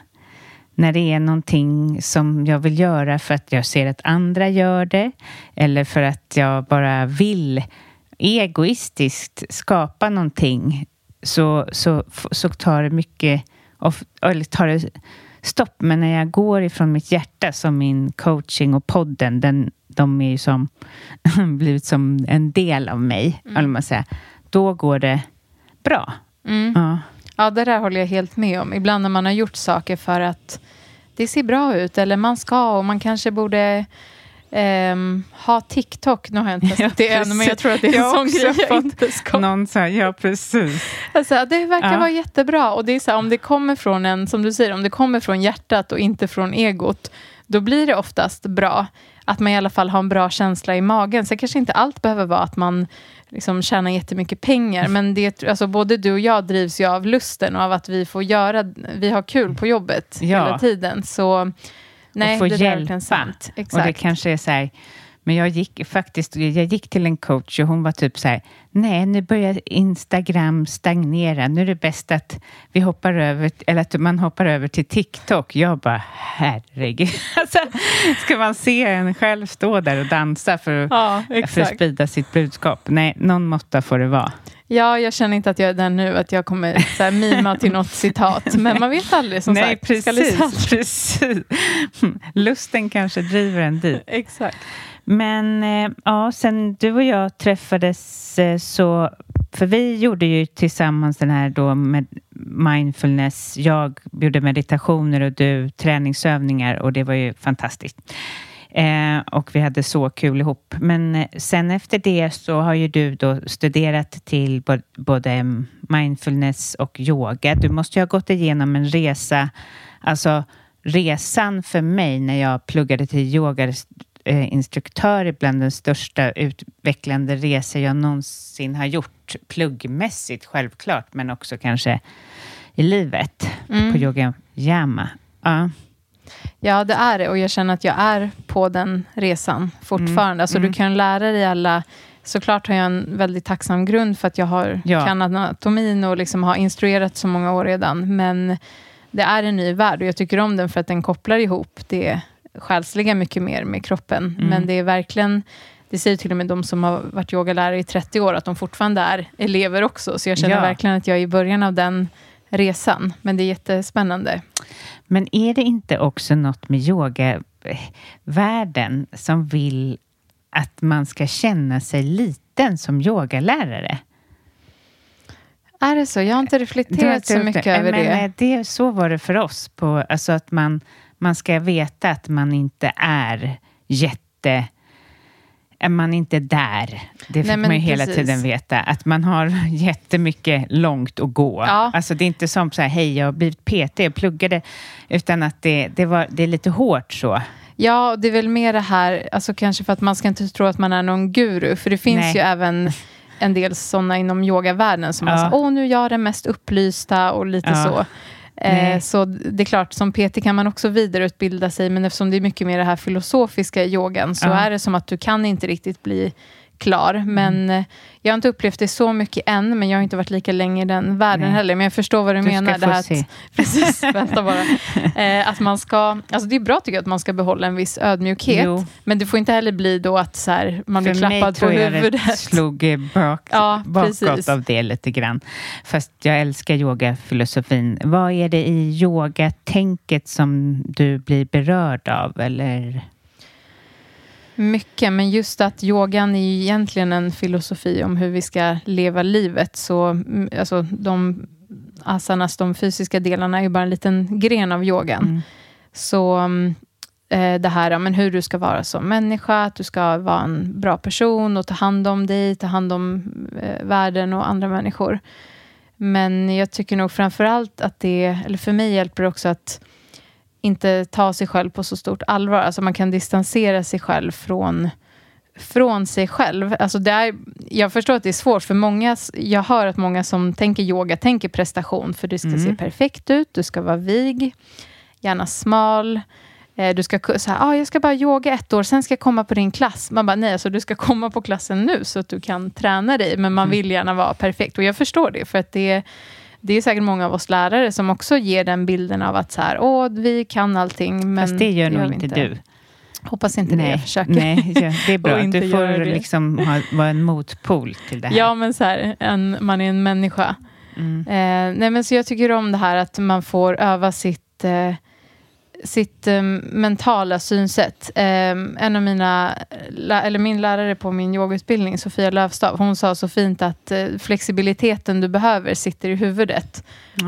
när det är någonting som jag vill göra för att jag ser att andra gör det eller för att jag bara vill egoistiskt skapa någonting så, så, så tar det mycket eller tar det stopp. Men när jag går ifrån mitt hjärta som min coaching och podden, den, de är ju som [laughs] blivit som en del av mig, mm. man säga, då går det bra. Mm. Ja. ja, det där håller jag helt med om. Ibland när man har gjort saker för att det ser bra ut eller man ska och man kanske borde um, ha TikTok. Nu har jag inte [laughs] testat det än, men jag tror att det är en sån grej jag inte ska. Någon så här, ja, precis. Alltså, det verkar ja. vara jättebra. Och det är så här, om det kommer från en, som du säger, om det kommer från hjärtat och inte från egot, då blir det oftast bra. Att man i alla fall har en bra känsla i magen. Sen kanske inte allt behöver vara att man liksom tjänar jättemycket pengar. Men det, alltså både du och jag drivs ju av lusten och av att vi får göra, vi har kul på jobbet ja. hela tiden. Så nej, och få det hjälpa. Sant. Exakt. Och det kanske är så här, Men jag gick faktiskt, jag gick till en coach och hon var typ så här, nej nu börjar Instagram stagnera, nu är det bäst att vi hoppar över, eller att man hoppar över till TikTok. Jag bara, herregud, [laughs] alltså, ska man se en själv stå där och dansa för, Ja, för att sprida sitt budskap? Nej, någon måtta får det vara. Ja, jag känner inte att jag är där nu, att jag kommer så här, mima till något [laughs] citat. Men man vet aldrig, som Nej, sagt. Precis, [laughs] precis. Lusten kanske driver en dit. [laughs] Exakt. Men eh, ja, sen du och jag träffades eh, så, för vi gjorde ju tillsammans den här då med mindfulness. Jag gjorde meditationer och du träningsövningar och det var ju fantastiskt. Eh, och vi hade så kul ihop. Men eh, sen efter det så har ju du då studerat till både mindfulness och yoga. Du måste ju ha gått igenom en resa, alltså resan för mig när jag pluggade till yogainstruktör är bland den största utvecklande resor jag någonsin har gjort. Pluggmässigt självklart, men också kanske i livet på Yoga Yama. Ja. Ja, det är det. Och jag känner att jag är på den resan fortfarande. Alltså, Du kan lära dig alla... Såklart har jag en väldigt tacksam grund för att jag har, Ja. kan anatomin och liksom har instruerat så många år redan. Men det är en ny värld och jag tycker om den för att den kopplar ihop det själsliga mycket mer med kroppen. Men det är verkligen... Det säger till och med de som har varit yogalärare i 30 år, att de fortfarande är elever också. Så jag känner Ja. verkligen att jag är i början av den resan. Men det är jättespännande. Men är det inte också något med yogavärlden som vill att man ska känna sig liten som yogalärare? Är det så? Jag har inte reflekterat så mycket över men, det. eh, det. Så var det för oss. På, alltså att man, man ska veta att man inte är jätte... är Man inte är där. Det fick Nej, man ju hela precis. tiden veta. Att man har [laughs] jättemycket långt att gå. Ja. Alltså det är inte som så här, hej jag har blivit PT, jag pluggade. Utan att det, det, var, det är lite hårt så. Ja, det är väl mer det här, alltså kanske för att man ska inte tro att man är någon guru, för det finns Nej. ju även en del sådana inom yogavärlden som Ja. ja. säger, åh nu är jag den mest upplysta och lite Ja. så. Eh, så det är klart, som PT kan man också vidareutbilda sig, men eftersom det är mycket mer det här filosofiska i yogan, så Ja. är det som att du kan inte riktigt bli klar. Men eh, jag har inte upplevt det så mycket än, men jag har inte varit lika länge i den världen Nej. heller. Men jag förstår vad du, Du ska menar. få det här se. att, [laughs] precis, vänta bara. [laughs] Eh, att man ska, alltså det är bra tycker jag att man ska behålla en viss ödmjukhet. Jo. Men det får inte heller bli då att så här, man blir För mig klappad på tror jag det huvudet. [laughs] slog eh, bak, Ja, bakåt precis. av det lite grann. Fast jag älskar yogafilosofin. Vad är det i yogatänket som du blir berörd av? Eller? Mycket, men just att yogan är ju egentligen en filosofi om hur vi ska leva livet. Så mm, alltså, de asanas, de fysiska delarna, är ju bara en liten gren av yogan. Mm. Så mm, eh, det här men hur du ska vara som människa, att du ska vara en bra person och ta hand om dig, ta hand om eh, världen och andra människor. Men jag tycker nog framför allt att det, eller för mig hjälper det också att inte ta sig själv på så stort allvar. Alltså man kan distansera sig själv från, från sig själv. Alltså det är, jag förstår att det är svårt, för många, jag hör att många som tänker yoga tänker prestation, för det ska Mm. se perfekt ut, du ska vara vig, gärna smal, eh, du ska här, ah, jag ska bara yoga ett år, sen ska jag komma på din klass. Man bara, nej, alltså, du ska komma på klassen nu så att du kan träna dig, men man vill gärna vara perfekt. Och jag förstår det, för att det det är säkert många av oss lärare som också ger den bilden av att så här, åh, vi kan allting. Men Fast det gör nog inte du. Hoppas inte det, jag försöker. nej ja, det är [laughs] bra. Du får liksom ha, vara en motpol till det här. Ja, men så här, en, man är en människa. Mm. Eh, nej, men så jag tycker om det här att man får öva sitt, eh, sitt eh, mentala synsätt. Eh, en av mina, eller min lärare på min yogautbildning, Sofia Lövstav, hon sa så fint att eh, flexibiliteten du behöver sitter i huvudet.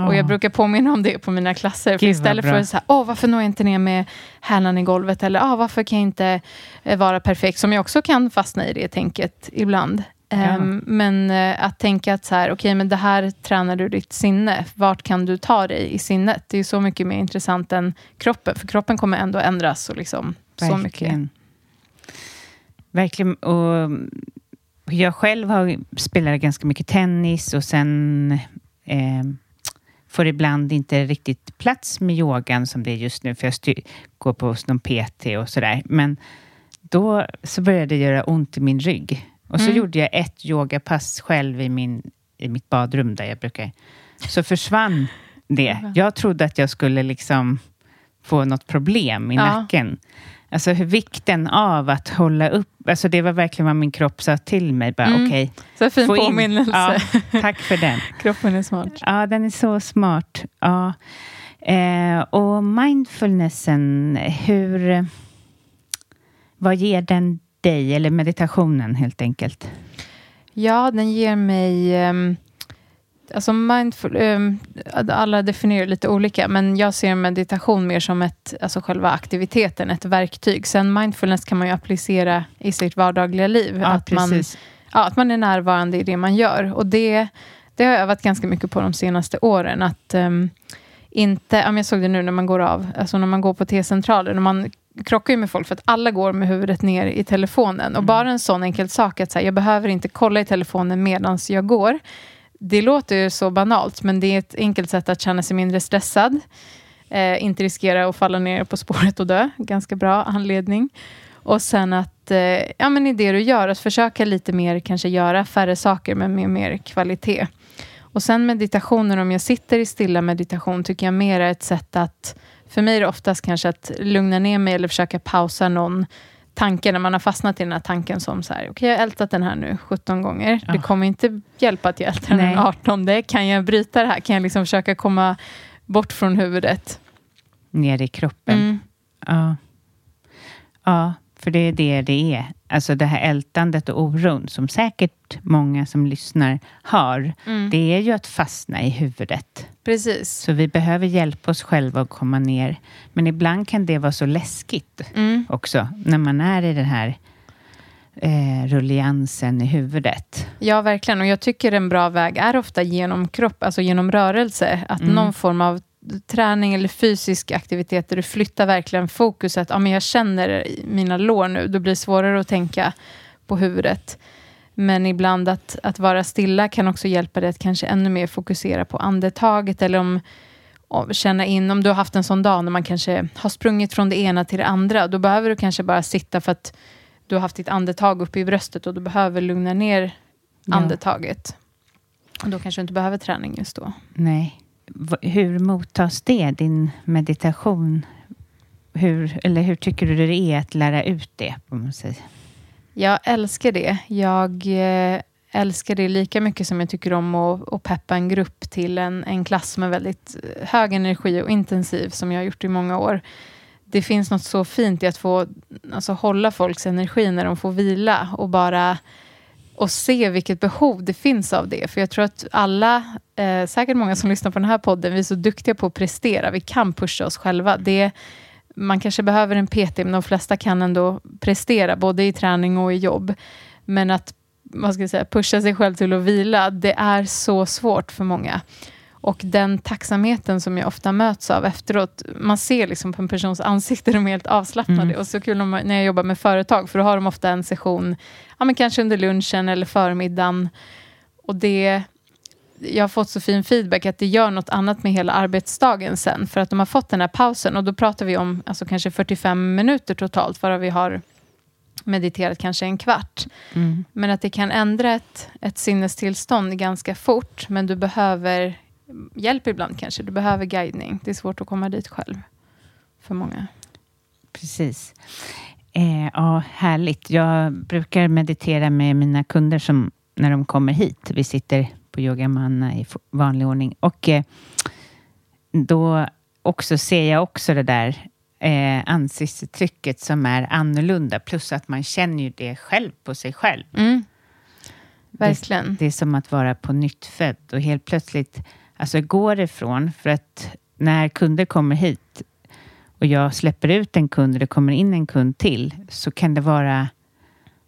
Och jag brukar påminna om det på mina klasser. För Gud, istället för att säga, åh, varför når jag inte ner med hälarna i golvet? Eller åh, varför kan jag inte eh, vara perfekt? Som jag också kan fastna i det tänket ibland. Ehm, men eh, att tänka att så här, okej, men det här tränar du ditt sinne. Vart kan du ta dig i sinnet? Det är så mycket mer intressant än kroppen. För kroppen kommer ändå ändras. Och liksom, så mycket. Verkligen. Verkligen. Och jag själv har spelat ganska mycket tennis och sen eh, får ibland inte riktigt plats med yogan som det är just nu, för jag styr, går på någon PT och sådär. Men då så började det göra ont i min rygg. Och så Mm. gjorde jag ett yogapass själv i, min, i mitt badrum där jag brukar... Så försvann det. [laughs] Jag trodde att jag skulle liksom få något problem i Ja. nacken. Alltså hur vikten av att hålla upp, alltså det var verkligen vad min kropp sa till mig. Bara, Mm. okej, Så fin påminnelse. Ja, tack för den. [laughs] Kroppen är smart. Ja, den är så smart. Ja. Eh, och mindfulnessen, hur... Vad ger den dig? Eller meditationen helt enkelt? Ja, den ger mig... ehm, alltså mindful, ehm, alla definierar lite olika, men jag ser meditation mer som ett, alltså själva aktiviteten, ett verktyg. Sen mindfulness kan man ju applicera i sitt vardagliga liv. Ja, att, man, ja, att man är närvarande i det man gör. Och det, det har jag övat ganska mycket på de senaste åren. Att ehm, inte, jag såg det nu när man går av, alltså när man går på T-centralen, när man krockar ju med folk för att alla går med huvudet ner i telefonen. Och bara en sån enkel sak att så här, jag behöver inte kolla i telefonen medan jag går. Det låter ju så banalt, men det är ett enkelt sätt att känna sig mindre stressad. Eh, inte riskera att falla ner på spåret och dö. Ganska bra anledning. Och sen att, eh, ja men i det du gör, att försöka lite mer, kanske göra färre saker, men med mer kvalitet. Och sen meditationen, om jag sitter i stilla meditation, tycker jag mer är ett sätt att, för mig är det oftast kanske att lugna ner mig eller försöka pausa någon tanke när man har fastnat i den här tanken som så här, okej jag har ältat den här nu 17 gånger. Det Ja. kommer inte hjälpa att jag ältar den Nej. 18. Kan jag bryta det här? Kan jag liksom försöka komma bort från huvudet? Ner i kroppen? Mm. Ja. ja, för det är det det är. Alltså det här ältandet och oron som säkert många som lyssnar har. Mm. Det är ju att fastna i huvudet. Precis. Så vi behöver hjälpa oss själva att komma ner. Men ibland kan det vara så läskigt Mm. också, när man är i den här eh, rulliansen i huvudet. Ja, verkligen. Och jag tycker en bra väg är ofta genom kropp, alltså genom rörelse. Att Mm. någon form av träning eller fysisk aktivitet där du flyttar verkligen fokuset. Ja, men jag känner mina lår nu. Då blir det svårare att tänka på huvudet. Men ibland att, att vara stilla kan också hjälpa dig att kanske ännu mer fokusera på andetaget. Eller om, känna in, om du har haft en sån dag när man kanske har sprungit från det ena till det andra. Då behöver du kanske bara sitta för att du har haft ditt andetag uppe i bröstet och du behöver lugna ner Ja. andetaget. Och då kanske du inte behöver träning just då. Nej. Hur mottas det, din meditation? Hur, eller hur tycker du det är att lära ut det? Om man säger? Jag älskar det. Jag eh, älskar det lika mycket som jag tycker om att, att peppa en grupp till en, en klass som är väldigt eh, hög energi och intensiv, som jag har gjort i många år. Det finns något så fint i att få alltså, hålla folks energi när de får vila och bara och se vilket behov det finns av det. För jag tror att alla, eh, säkert många som lyssnar på den här podden, vi är så duktiga på att prestera. Vi kan pusha oss själva. Det, man kanske behöver en PT, men de flesta kan ändå prestera, både i träning och i jobb. Men att vad ska jag säga, pusha sig själv till att vila, det är så svårt för många. Och den tacksamheten som jag ofta möts av efteråt, man ser liksom på en persons ansikte, de är helt avslappnade. Mm. Och så kul om, när jag jobbar med företag, för då har de ofta en session, ja, men kanske under lunchen eller förmiddagen. Och det, jag har fått så fin feedback att det gör något annat med hela arbetsdagen sen. För att de har fått den här pausen och då pratar vi om alltså kanske 45 minuter totalt, varav vi har mediterat kanske en kvart. Mm. Men att det kan ändra ett, ett sinnestillstånd ganska fort, men du behöver hjälp ibland kanske. Du behöver guidning. Det är svårt att komma dit själv för många. Precis. Eh, ja, härligt. Jag brukar meditera med mina kunder som, när de kommer hit. Vi sitter på yogamanna i vanlig ordning. Och eh, då också ser jag också det där eh, ansiktsuttrycket som är annorlunda. Plus att man känner ju det själv på sig själv. Mm. Verkligen. Det, det är som att vara på nytt född och helt plötsligt alltså går ifrån för att när kunder kommer hit och jag släpper ut en kund och det kommer in en kund till så kan det vara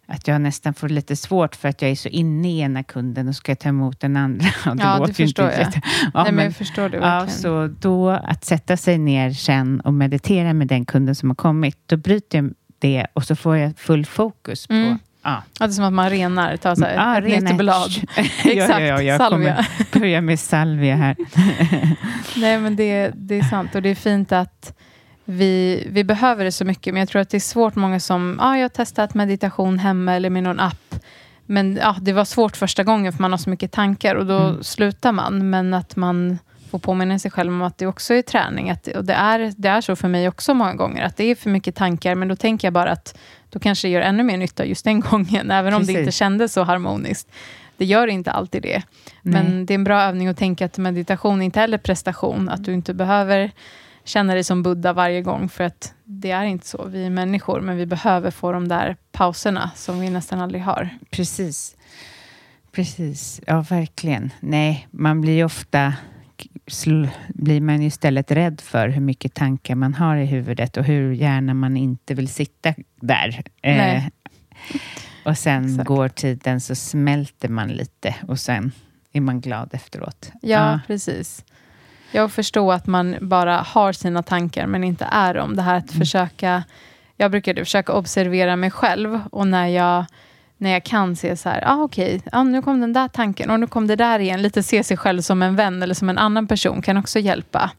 att jag nästan får lite svårt för att jag är så inne i ena kunden och ska ta emot den andra. [laughs] Och Ja, det låter ju förstår jag. jätte- Ja, Nej, men men- jag förstår det Ja, så då att sätta sig ner sen och meditera med den kunden som har kommit, då bryter jag det och så får jag full fokus på Ja. Ja, det är som att man renar, tar så här, rena- nytt blad. Exakt, [laughs] ja, ja, jag salvia. kommer [laughs] börja med salvia här. [laughs] Nej, men det, det är sant. Och det är fint att vi, vi behöver det så mycket. Men jag tror att det är svårt. Många som, ja, ah, jag har testat meditation hemma eller med någon app. Men ja, det var svårt första gången för man har så mycket tankar och då mm. slutar man. Men att man får påminna sig själv om att det också är träning. Att, och det är, det är så för mig också många gånger, att det är för mycket tankar, men då tänker jag bara att då kanske det gör ännu mer nytta just den [laughs] gången, även Precis. om det inte kändes så harmoniskt. Det gör inte alltid det. Nej. Men det är en bra övning att tänka att meditation inte heller prestation, att du inte behöver känna dig som Buddha varje gång, för att det är inte så. Vi är människor, men vi behöver få de där pauserna som vi nästan aldrig har. Precis. Precis, ja verkligen. Nej, man blir ofta blir man istället rädd för hur mycket tankar man har i huvudet och hur gärna man inte vill sitta där. Eh, och sen Exakt. går tiden så smälter man lite och sen är man glad efteråt. Ja, ja. precis. Jag förstår att man bara har sina tankar men inte är dem. Det här att mm. försöka... Jag brukade försöka observera mig själv och när jag när jag kan se så här, ah, okej, okay, ah, nu kom den där tanken och nu kom det där igen. Lite se sig själv som en vän eller som en annan person kan också hjälpa.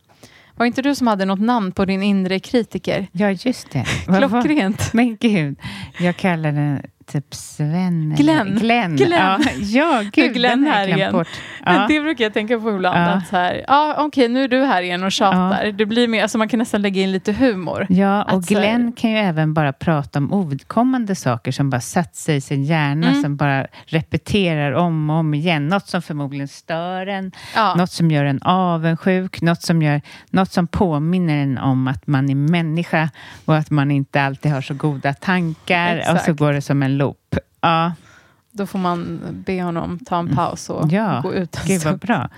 Var inte du som hade något namn på din inre kritiker? Ja, just det. Klockrent. Men gud, jag kallar den typ Sven. Glenn. Glenn. Glenn. Ja, [laughs] ja gud, Glenn här igen. Bort. Ja. Det brukar jag tänka på ibland. Ja. Att så här, ja, okej, okay, nu är du här igen och tjatar. Ja. Det blir mer, alltså man kan nästan lägga in lite humor. Ja, och att, Glenn här, kan ju även bara prata om ovidkommande saker som bara satt sig i sin hjärna, mm. som bara repeterar om och om igen. Något som förmodligen stör en, ja. något som gör en avundsjuk, något som, gör, något som påminner en om att man är människa och att man inte alltid har så goda tankar. Exakt. Och så går det som en loop. Ja. Ah. Då får man be honom ta en paus och ja, gå ut en Gud vad bra.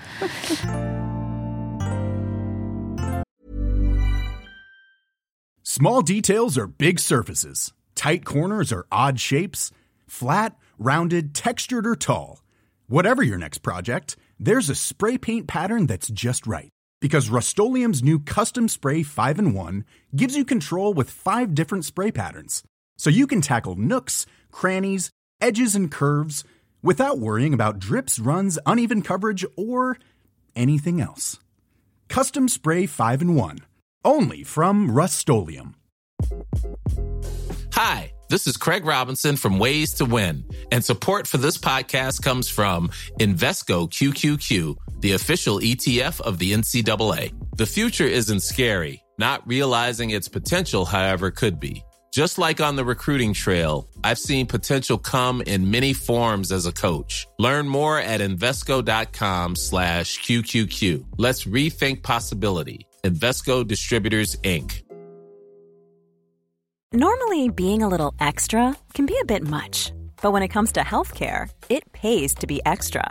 Small details are big surfaces. Tight corners are odd shapes. Flat, rounded, textured or tall. Whatever your next project, there's a spray paint pattern that's just right. Because Rust new Custom Spray 5 and 1 gives you control with five different spray patterns. So you can tackle nooks, crannies, edges, and curves without worrying about drips, runs, uneven coverage, or anything else. Custom Spray 5 and 1. Only from Rust Hi, this is Craig Robinson from Ways to Win, and support for this podcast comes from Invesco QQQ, the official ETF of the NCAA. The future isn't scary. Not realizing its potential, however, could be. Just like on the recruiting trail, I've seen potential come in many forms as a coach. Learn more at Invesco.com slash QQQ. Let's rethink possibility. Investco Distributors, Inc. Normally, being a little extra can be a bit much. But when it comes to healthcare, it pays to be extra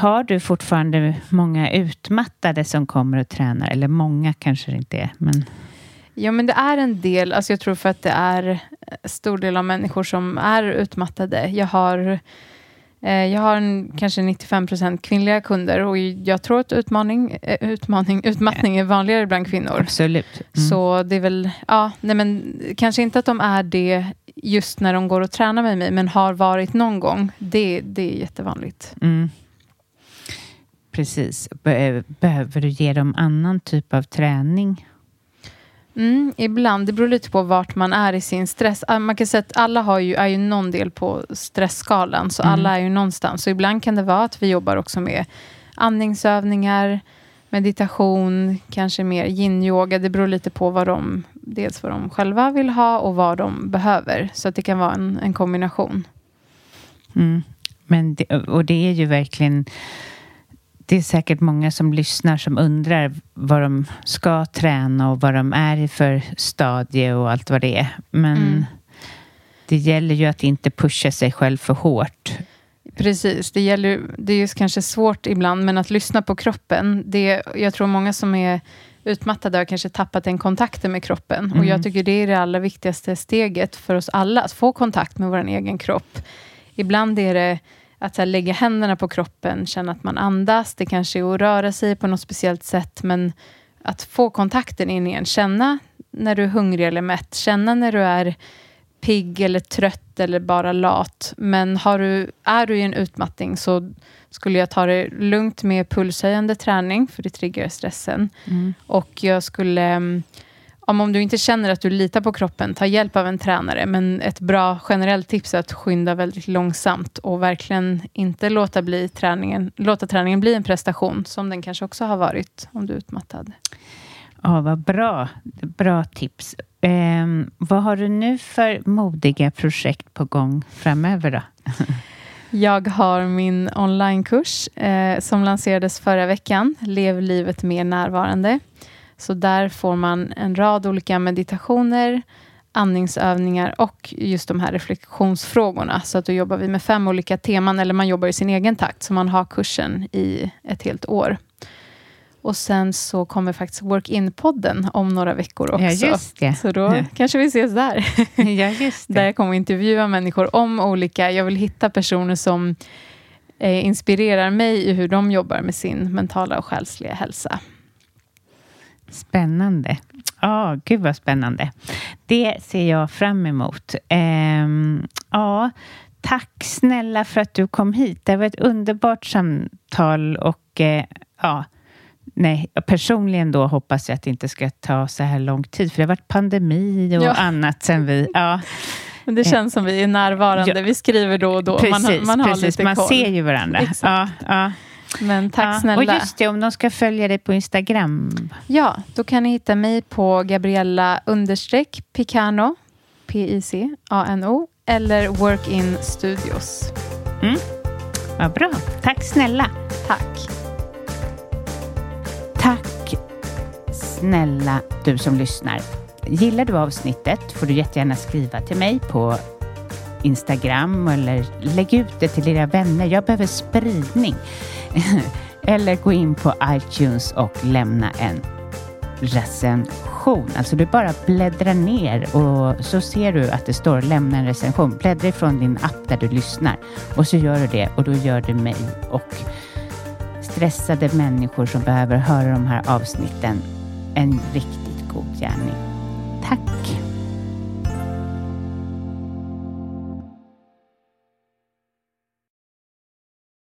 Har du fortfarande många utmattade som kommer och tränar? Eller många kanske det inte är. Men... Ja, men det är en del. Alltså jag tror för att det är en stor del av människor som är utmattade. Jag har, eh, jag har en, kanske 95 procent kvinnliga kunder och jag tror att utmaning, eh, utmaning, utmattning är vanligare bland kvinnor. Absolut. Mm. Så det är väl, ja, nej men kanske inte att de är det just när de går och tränar med mig, men har varit någon gång. Det, det är jättevanligt. Mm. Precis. Behöver du ge dem annan typ av träning? Mm, ibland. Det beror lite på vart man är i sin stress. Ah, man kan säga att alla har ju, är ju någon del på stressskalan, så mm. alla är ju någonstans. Så ibland kan det vara att vi jobbar också med andningsövningar, meditation, kanske mer yin-yoga. Det beror lite på vad de, dels vad de själva vill ha och vad de behöver. Så att det kan vara en, en kombination. Mm. Men det, och det är ju verkligen det är säkert många som lyssnar som undrar vad de ska träna och vad de är i för stadie och allt vad det är. Men mm. det gäller ju att inte pusha sig själv för hårt. Precis, det, gäller, det är ju kanske svårt ibland, men att lyssna på kroppen. Det, jag tror många som är utmattade har kanske tappat den kontakten med kroppen. Mm. Och jag tycker det är det allra viktigaste steget för oss alla, att få kontakt med vår egen kropp. Ibland är det att här, lägga händerna på kroppen, känna att man andas. Det kanske är att röra sig på något speciellt sätt, men att få kontakten in igen. Känna när du är hungrig eller mätt. Känna när du är pigg eller trött eller bara lat. Men har du, är du i en utmattning så skulle jag ta det lugnt med pulshöjande träning, för det triggar stressen. Mm. Och jag skulle, mm, om, om du inte känner att du litar på kroppen, ta hjälp av en tränare. Men ett bra generellt tips är att skynda väldigt långsamt och verkligen inte låta, bli träningen, låta träningen bli en prestation, som den kanske också har varit om du är utmattad. Ja, vad bra. Bra tips. Ehm, vad har du nu för modiga projekt på gång framöver då? [laughs] Jag har min onlinekurs eh, som lanserades förra veckan, Lev livet mer närvarande. Så där får man en rad olika meditationer, andningsövningar och just de här reflektionsfrågorna. Så att då jobbar vi med fem olika teman, eller man jobbar i sin egen takt, så man har kursen i ett helt år. Och sen så kommer faktiskt Work-in-podden om några veckor också. Ja, just det. Så då kanske vi ses där. [laughs] ja, just det. Där jag kommer intervjua människor om olika... Jag vill hitta personer som eh, inspirerar mig i hur de jobbar med sin mentala och själsliga hälsa. Spännande. Ja, oh, gud vad spännande. Det ser jag fram emot. Um, ja, tack snälla för att du kom hit. Det var ett underbart samtal och uh, ja, nej, personligen då hoppas jag att det inte ska ta så här lång tid, för det har varit pandemi och ja. annat sen vi... Ja. Men det känns som vi är närvarande. Ja. Vi skriver då och då. Precis, man, man har precis. lite man koll. ser ju varandra. Ja, ja. Men tack ja. snälla. Och just det, om de ska följa dig på Instagram. Ja, då kan ni hitta mig på Gabriella understreck Picano, P-I-C-A-N-O, eller Work-in Studios. Mm. Vad bra. Tack snälla. Tack. Tack snälla du som lyssnar. Gillar du avsnittet får du jättegärna skriva till mig på Instagram eller lägg ut det till dina vänner. Jag behöver spridning. [laughs] eller gå in på iTunes och lämna en recension. Alltså du bara bläddrar ner och så ser du att det står lämna en recension. Bläddra ifrån din app där du lyssnar och så gör du det och då gör du mig och stressade människor som behöver höra de här avsnitten en riktigt god gärning. Tack!